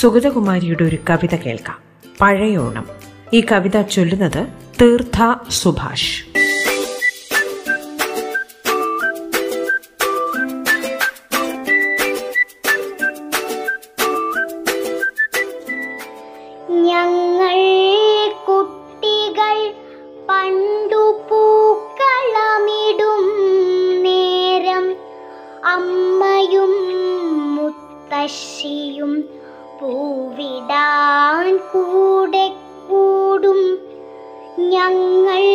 സുഗതകുമാരിയുടെ ഒരു കവിത കേൾക്കാം. പഴയോണം ഈ കവിത ചൊല്ലുന്നത് തീർത്ഥ സുഭാഷ്. ഞങ്ങൾ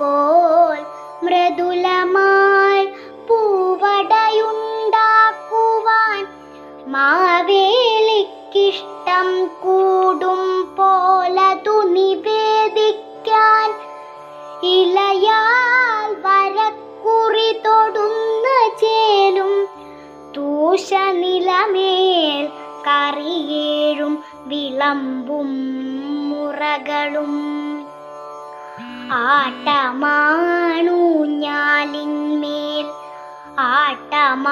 പോൽ മൃദുലമായി പൂവടയുണ്ടാക്കുവാൻ മാവേലിക്കിഷ്ടം കൂടും പോലതു നിവേദിക്കാൻ. ഇളയാൽ വരക്കുറി തൊടുന്ന ചേലും തൂശനിലമേൽ കറിയേഴും വിളമ്പും മുറകളും. ആട്ടമാണൂഞ്ഞാലിന്മേൽ ആട്ടമാണൂഞ്ഞാലിന്മേൽ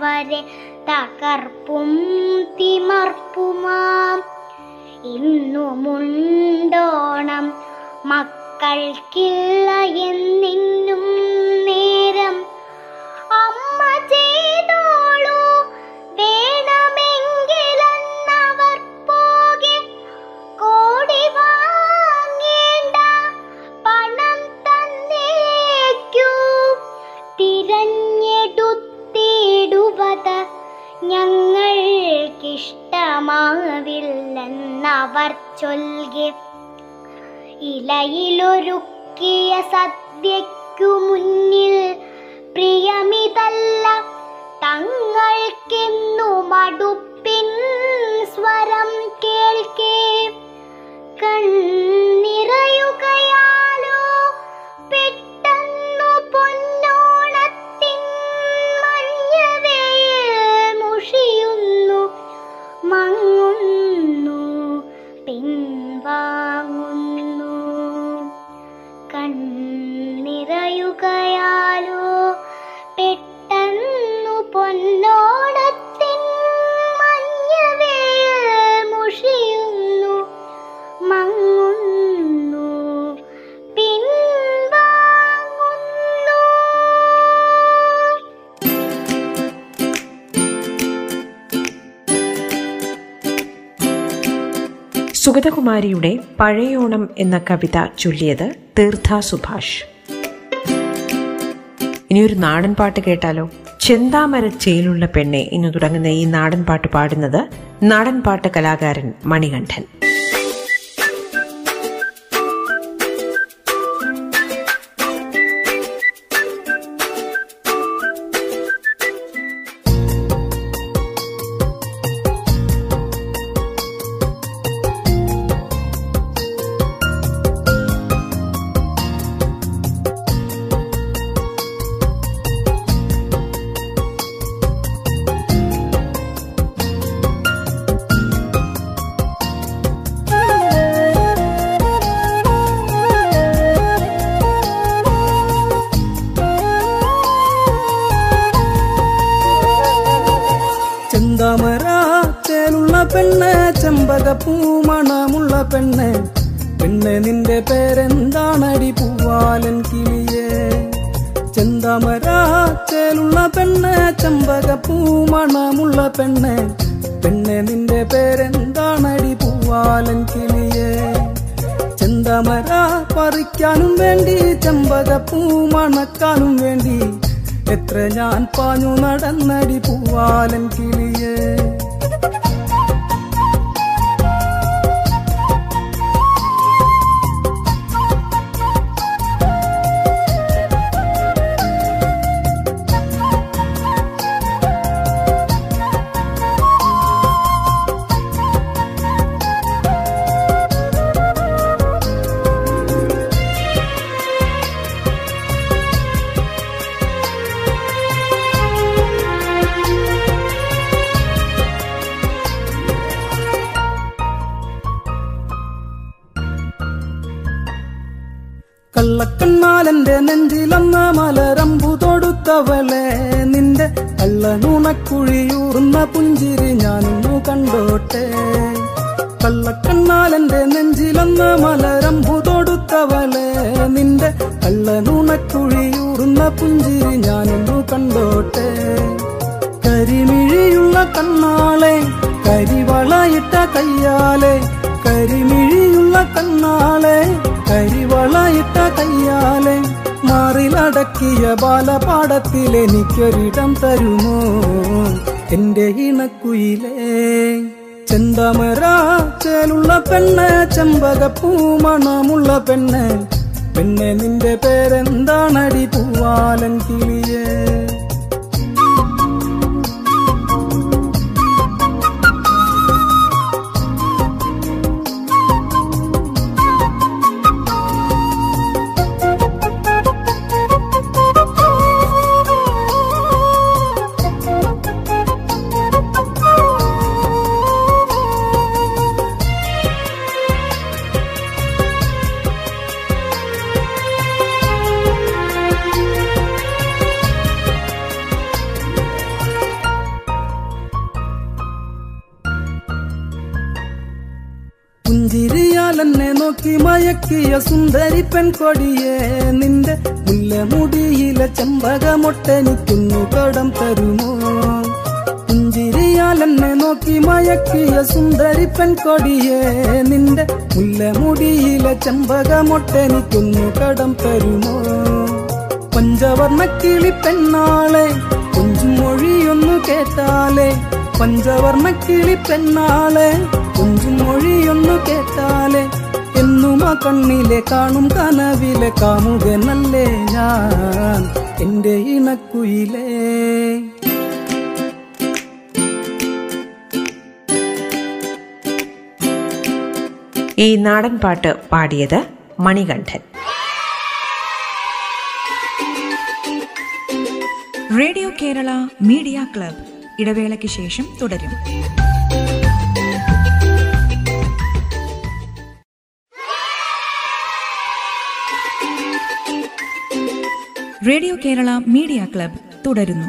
വരെ തകർപ്പും തിമർപ്പുമാം. ഇന്നുമുണ്ടോണം മക്കൾക്കില്ല എന്നിന്നും ഞങ്ങൾക്കിഷ്ടമാവില്ലെന്നവർ ചൊൽകെ. ഇലയിലൊരുക്കിയ സദ്യയ്ക്കു മുന്നിൽ പ്രിയമിതല്ല. തങ്ങൾക്കെന്നു മടുപ്പിൻ സ്വരം കേൾക്കേ. കണ്ണിറയുകയാലോ സുഗതകുമാരിയുടെ പഴയോണം എന്ന കവിത ചൊല്ലിയത് തീർത്ഥ സുഭാഷ്. ഇനിയൊരു നാടൻ പാട്ട് കേട്ടാലോ? ചെന്താമര ചേലുള്ള പെണ്ണെ ഇന്ന് തുടങ്ങുന്ന ഈ നാടൻ പാട്ട് പാടുന്നത് നാടൻ പാട്ട് കലാകാരൻ മണികണ്ഠൻ. ചെന്താമര ചേലുള്ള പെണ്ണ് ചെമ്പകപ്പൂ മണമുള്ള പെണ്ണ്. പെണ്ണ് നിന്റെ പേരെന്താണടി പൂവാലൻ കിളിയേ? ചെന്തമര പറിക്കാനും വേണ്ടി ചെമ്പകപ്പൂ മണക്കാനും വേണ്ടി. എത്ര ഞാൻ പാഞ്ഞു നടന്നടി പൂവാലൻ കിളിയേ? കള്ളനുണക്കുഴിയൂർന്ന പുഞ്ചിരി ഞാനിന്നു കണ്ടോട്ടെ. കള്ളക്കണ്ണാലെന്റെ നെഞ്ചിലൊന്ന് മലരമ്പു തൊടുത്തവളെ. നിന്റെ കള്ളനുണക്കുഴിയൂർന്ന പുഞ്ചിരി ഞാനിന്നു കണ്ടോട്ടെ. കരിമിഴിയുള്ള കണ്ണാളെ കരിവളയിട്ട കയ്യാലെ കരിമിഴിയുള്ള കണ്ണാളെ കരിവളയിട്ട കയ്യാലെ മാറിലടക്കിയ ബാലപാടത്തിൽ എനിക്കൊരിടം തരുമോ? എന്റെ ഇണക്കുയിലേ ചെന്തമരാച്ചേലുള്ള ചേലുള്ള പെണ്ണ് ചെമ്പകപ്പൂ മണമുള്ള പെണ്ണ് പെണ്ണെ നിന്റെ പേരെന്താണടി പൂവാലൻ കിളിയേ? എന്നെ മയക്കിയ സുന്ദരി പെൺകൊടിയെ നിന്റെ മുല്ലമുടിയിലെ ചെമ്പകമൊട്ടെനിക്കുന്നു കടം തരുമോ? പുഞ്ചിരിയാൽ നോക്കി മയക്കിയ സുന്ദരി പെൺകൊടിയെ നിന്റെ മുല്ലമുടിയിലെ ചെമ്പകമൊട്ടെനിക്കുന്നു കടം തരുമോ? പഞ്ചവർണ കിളി പെണ്ണാളെ കുഞ്ചും മൊഴിയൊന്നു കേട്ടാലേ. പഞ്ചവർണ കിളി പെണ്ണാളെ കുഞ്ചും മൊഴിയൊന്നു കേട്ടാലേ. ആ കണ്ണിലെ കാണും കനവിലെ കാമുകനല്ലേ ഞാൻ? എന്റെ ഇണക്കുയിലേ. ഈ നാടൻ പാട്ട് പാടിയത് Manikandan. Radio Kerala media club. ഇടവേളയ്ക്ക് ശേഷം തുടരും. റേഡിയോ കേരള മീഡിയ ക്ലബ് തുടരുന്നു.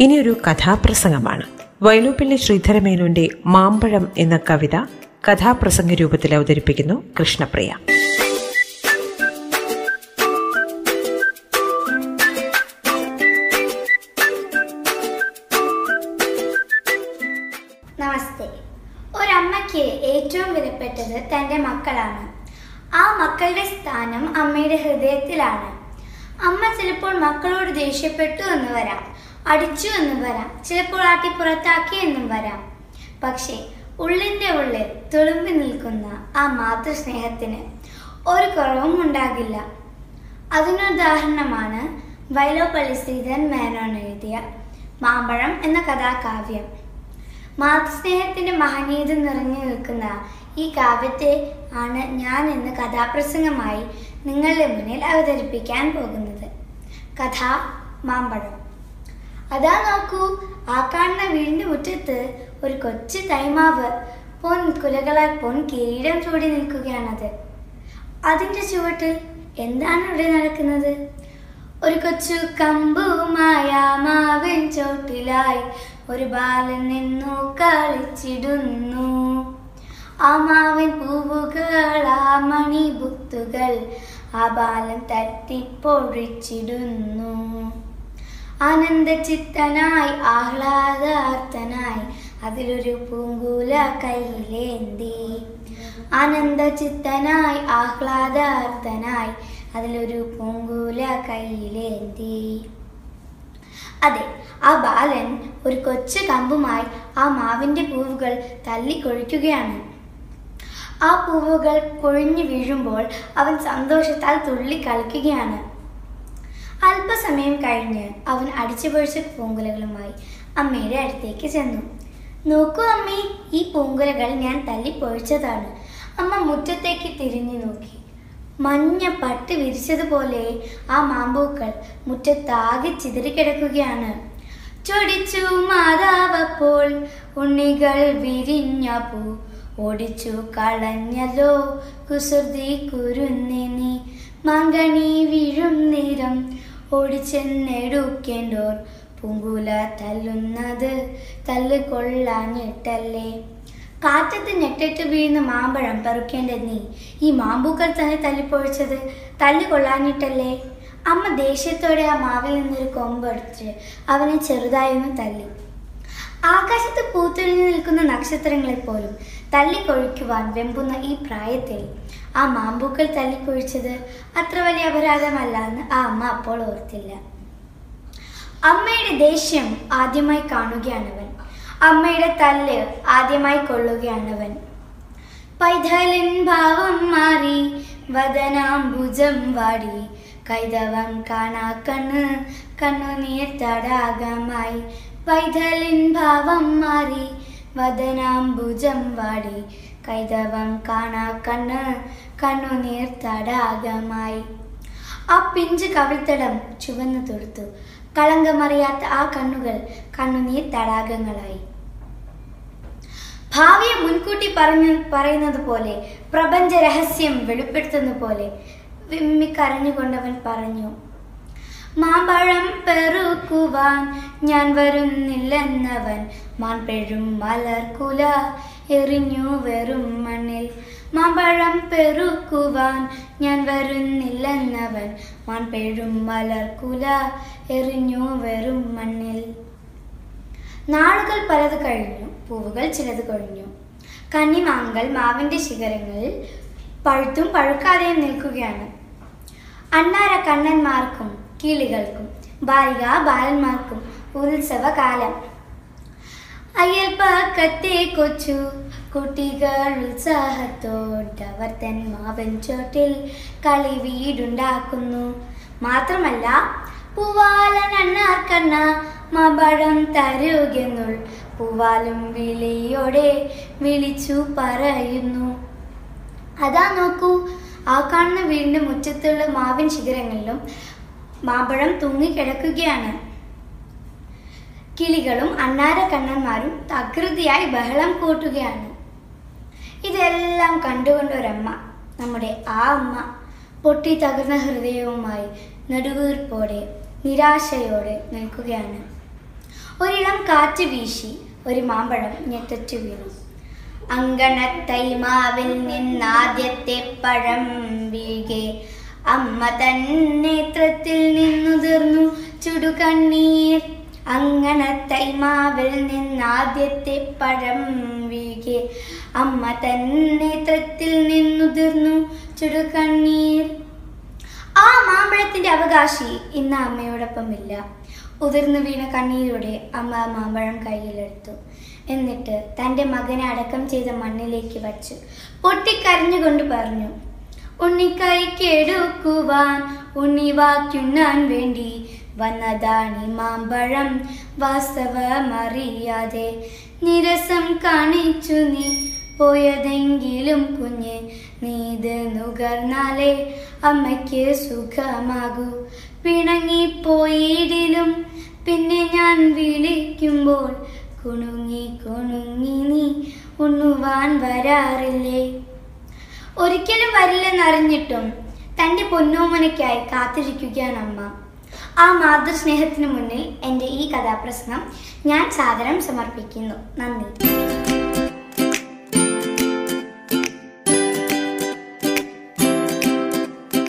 ഇനിയൊരു കഥാപ്രസംഗമാണ്. വയലൂപ്പിള്ളി ശ്രീധരമേനോന്റെ മാമ്പഴം എന്ന കവിത കഥാപ്രസംഗ രൂപത്തിൽ അവതരിപ്പിക്കുന്നു കൃഷ്ണപ്രിയ. തന്റെ മക്കളാണ്. ആ മക്കളുടെ സ്ഥാനം അമ്മയുടെ ഹൃദയത്തിലാണ്. അമ്മ ചിലപ്പോൾ മക്കളോട് ദേഷ്യപ്പെട്ടു എന്ന് വരാം അടിച്ചു എന്നും വരാം ചിലപ്പോൾ ആട്ടി പുറത്താക്കി എന്നും വരാം. പക്ഷേ ഉള്ളിന്റെ ഉള്ളിൽ തുളുമ്പി നിൽക്കുന്ന ആ മാതൃസ്നേഹത്തിന് ഒരു കുറവും ഉണ്ടാകില്ല. അതിനുദാഹരണമാണ് വൈലോപ്പള്ളി ശ്രീധരൻ മേനോൻ എഴുതിയ മാമ്പഴം എന്ന കഥാകാവ്യം. മാതൃസ്നേഹത്തിന്റെ മഹനീയത നിറഞ്ഞു നിൽക്കുന്ന ഈ കാവ്യത്തെ ആണ് ഞാൻ ഇന്ന് കഥാപ്രസംഗമായി നിങ്ങളുടെ മുന്നിൽ അവതരിപ്പിക്കാൻ പോകുന്നത്. കഥ മാമ്പഴം. അതാ നോക്കൂ ആ കാണുന്ന വീടിന്റെ മുറ്റത്ത് ഒരു കൊച്ചു തൈമാവ് പൊൻ കുലകളാൽ പൊൻ കിരീടം ചൂടി നിൽക്കുകയാണത്. അതിന്റെ ചുവട്ടിൽ എന്താണ് ഇവിടെ നടക്കുന്നത്? ഒരു കൊച്ചു കമ്പുമായ മാവിൻ ചോട്ടിലായി ഒരു ബാലൻ നിന്നു കളിച്ചിടുന്നു. ആ മാവിൻ പൂവുകൾ ആ മണിബുത്തുകൾ ആ ബാലൻ തട്ടിപ്പൊഴിച്ചിടുന്നു ആനന്ദചിത്തനായി ആഹ്ലാദാർത്ഥനായി അതിലൊരു പൂങ്കൂല കയ്യിലേന്തി. ആനന്ദചിത്തനായി ആഹ്ലാദാർത്ഥനായി അതിലൊരു പൂങ്കൂല കയ്യിലേന്തി. അതെ ആ ബാലൻ ഒരു കൊച്ചു കമ്പുമായി ആ മാവിന്റെ പൂവുകൾ തല്ലിക്കൊഴിക്കുകയാണ്. ആ പൂവുകൾ കൊഴിഞ്ഞു വീഴുമ്പോൾ അവൻ സന്തോഷത്താൽ തുള്ളി കളിക്കുകയാണ് അല്പസമയം കഴിഞ്ഞ് അവൻ അടിച്ചു പൊഴിച്ച പൂങ്കുലകളുമായി അമ്മയുടെ അടുത്തേക്ക് ചെന്നു. നോക്കൂ അമ്മേ ഈ പൂങ്കുലകൾ ഞാൻ തല്ലി തല്ലിപ്പൊഴിച്ചതാണ്. അമ്മ മുറ്റത്തേക്ക് തിരിഞ്ഞു നോക്കി. മഞ്ഞ പട്ട് വിരിച്ചതുപോലെ ആ മാമ്പൂക്കൾ മുറ്റത്താകെ ചിതറിക്കിടക്കുകയാണ് ചൊടിച്ചു മാതാവപ്പോൾ ഉണ്ണികൾ വിരിഞ്ഞ പൂ ഓടിച്ചു കളഞ്ഞല്ലോ കുസൃതി കുരുന്നിനി മങ്കണി വീഴും നിരം ഓടിച്ചെന്നെടുക്കേണ്ടോർ. പൂങ്കുല തല്ലുന്നത് തല്ല് കൊള്ളാഞ്ഞിട്ടല്ലേ. കാറ്റത്ത് ഞെട്ടിട്ട് വീഴുന്ന മാമ്പഴം പെറുക്കേണ്ട നീ? ഈ മാമ്പൂക്കൾ തന്നെ തല്ലിപ്പൊഴിച്ചത് തല്ല് കൊള്ളാഞ്ഞിട്ടല്ലേ അമ്മ ദേഷ്യത്തോടെ ആ മാവിൽ നിന്നൊരു കൊമ്പ് കൊമ്പെടുത്ത് അവനെ ചെറുതായി ഒന്ന് തല്ലി. ആകാശത്ത് പൂത്തൊഴിഞ്ഞു നിൽക്കുന്ന നക്ഷത്രങ്ങളെ പോലും തല്ലിക്കൊഴിക്കുവാൻ വെമ്പുന്ന ഈ പ്രായത്തിൽ ആ മാമ്പൂക്കൾ തല്ലിക്കൊഴിച്ചത് അത്ര വലിയ അപരാധമല്ല എന്ന് ആ അമ്മ അപ്പോൾ ഓർത്തില്ല. അമ്മയുടെ ദേഷ്യം ആദ്യമായി കാണുകയാണവൻ അമ്മയുടെ തല്ല് ആദ്യമായി കൊള്ളുകയാണവൻ. പൈതലിൻ ഭാവം മാറി വദനാംബുജം വാടി. കൈതവം കാണാ കണ്ണ് കണ്ണുനീർ തടാകമായി. പൈതലിൻ ഭാവം മാറി വദനാംബുജം വാടി. കൈതവം കാണാ കണ്ണ് കണ്ണുനീർ തടാകമായി. ആ പിഞ്ച് കവിൾത്തടം ചുവന്നു തൊടുത്തു കളങ്കമറിയാത്ത ആ കണ്ണുകൾ കണ്ണുനീർ തടാകങ്ങളായി. ഭാവിയെ മുൻകൂട്ടി പറഞ്ഞു പറയുന്നത് പോലെ പ്രപഞ്ച രഹസ്യം വെളിപ്പെടുത്തുന്ന പോലെ വിമ്മിക്കരഞ്ഞുകൊണ്ടവൻ പറഞ്ഞു മാമ്പഴം പെറുക്കുവാൻ ഞാൻ വരുന്നില്ലെന്നവൻ മാൻപെഴും മലർക്കുല എറിഞ്ഞു വെറും മണ്ണിൽ മാമ്പഴം പെറുക്കുവാൻ ഞാൻ വരുന്നില്ലെന്നവൻ. മാൻപെഴും മലർക്കുല എറിഞ്ഞു വെറും മണ്ണിൽ. നാളുകൾ പലത് കഴിഞ്ഞു പൂവുകൾ ചിലത് കൊഴിഞ്ഞു. കന്നിമാങ്കൾ മാവിന്റെ ശിഖരങ്ങളിൽ പഴുത്തും പഴുക്കാതെയും നിൽക്കുകയാണ്. അണ്ണാര കണ്ണന്മാർക്കും കിളികൾക്കും ബാലിക ബാലന്മാർക്കും ഉത്സവകാലം. അയൽപ്പക്കത്തെ കൊച്ചു കുട്ടികൾ ഉത്സാഹത്തോടവർ തൻ മാവൻ ചോട്ടിൽ കളി വീടുണ്ടാക്കുന്നു. മാത്രമല്ല പൂവാലൻ അണ്ണാർക്കണ്ണ മപഴം തരുകെന്നുൾ പൂവാലും വിളിയോടെ വിളിച്ചു പറയുന്നു. അതാ നോക്കൂ ആ കാണുന്ന വീടിന്റെ മുറ്റത്തുള്ള മാവിൻ ശിഖരങ്ങളിലും മാമ്പഴം തൂങ്ങിക്കിടക്കുകയാണ്. കിളികളും അണ്ണാര കണ്ണന്മാരും തകൃതിയായി ബഹളം കൂട്ടുകയാണ്. ഇതെല്ലാം കണ്ടുകൊണ്ട് ഒരമ്മ നമ്മുടെ ആ അമ്മ പൊട്ടി തകർന്ന ഹൃദയവുമായി നെടുവീർപ്പോടെ നിരാശയോടെ നിൽക്കുകയാണ്. ഒരിളം കാറ്റ് വീശി ഒരു മാമ്പഴം ഞെട്ടച്ചു വീണു. അങ്കണത്തൈ മാവിൽ നിന്നാദ്യത്തെ പഴം വീഴെ. അമ്മ തൻ നേത്രത്തിൽ നിന്നുതിർന്നു ചുടുകണ്ണീർ അങ്ങനത്തെ തൈമാവിൽ നിന്നാദ്യത്തെ പഴം വീകെ. അമ്മ തന്നെ നേത്രത്തിൽ നിന്നുതിർന്നു ചുടുകണ്ണീർ. ആ മാമ്പഴത്തിന്റെ അവകാശി ഇന്ന് അമ്മയോടൊപ്പമില്ല. ഉതിർന്നു വീണ കണ്ണീരോടെ അമ്മ മാമ്പഴം കയ്യിലെടുത്തു. എന്നിട്ട് തന്റെ മകനെ അടക്കം ചെയ്ത മണ്ണിലേക്ക് വച്ചു. പൊട്ടിക്കരഞ്ഞുകൊണ്ട് പറഞ്ഞു ഉണ്ണിക്കൈക്കെടുക്കുവാൻ ഉണ്ണി വാക്കുണ്ണാൻ വേണ്ടി വന്നതാണി മാമ്പഴം. വാസ്തവമറിയാതെ നിരസം കാണിച്ചു നീ. പോയതെങ്കിലും കുഞ്ഞ് നീത് നുകർന്നാലേ അമ്മയ്ക്ക് സുഖമാകൂ. പിണങ്ങിപ്പോയിടിലും പിന്നെ ഞാൻ വിളിക്കുമ്പോൾ കുണുങ്ങി കുണുങ്ങി നീ ഉണ്ണുവാൻ വരാറില്ലേ? ഒരിക്കലും വരില്ലെന്നറിഞ്ഞിട്ടും തന്റെ പൊന്നോമനയ്ക്കായി കാത്തിരിക്കുകയാണ് അമ്മ. ആ മാതൃസ്നേഹത്തിന് മുന്നിൽ എന്റെ ഈ കഥാപ്രസംഗം ഞാൻ സാദരം സമർപ്പിക്കുന്നു. നന്ദി.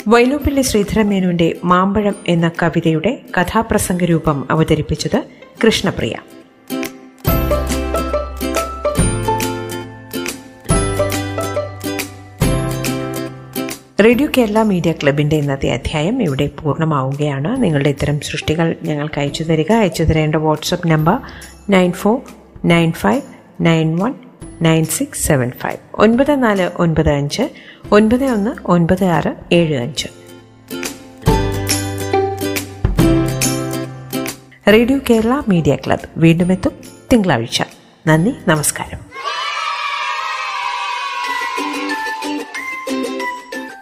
വൈലോപ്പിള്ളി ശ്രീധരമേനോന്റെ മാമ്പഴം എന്ന കവിതയുടെ കഥാപ്രസംഗ രൂപം അവതരിപ്പിച്ചത് കൃഷ്ണപ്രിയ. റേഡിയോ കേരള മീഡിയ ക്ലബിന്റെ ഇന്നത്തെ അധ്യായം ഇവിടെ പൂർണമാവുകയാണ്. നിങ്ങളുടെ ഇത്തരം സൃഷ്ടികൾ ഞങ്ങൾക്ക് അയച്ചു തരിക. അയച്ചു തരേണ്ട WhatsApp number nine four nine five nine one nine six seven five. ഒൻപത് നാല് ഒൻപത് അഞ്ച് ഒൻപത് ഒന്ന് ഒൻപത് ആറ് ഏഴ് അഞ്ച്. റേഡിയോ കേരള മീഡിയ ക്ലബ് വീണ്ടും എത്തും തിങ്കളാഴ്ച. നന്ദി നമസ്കാരം.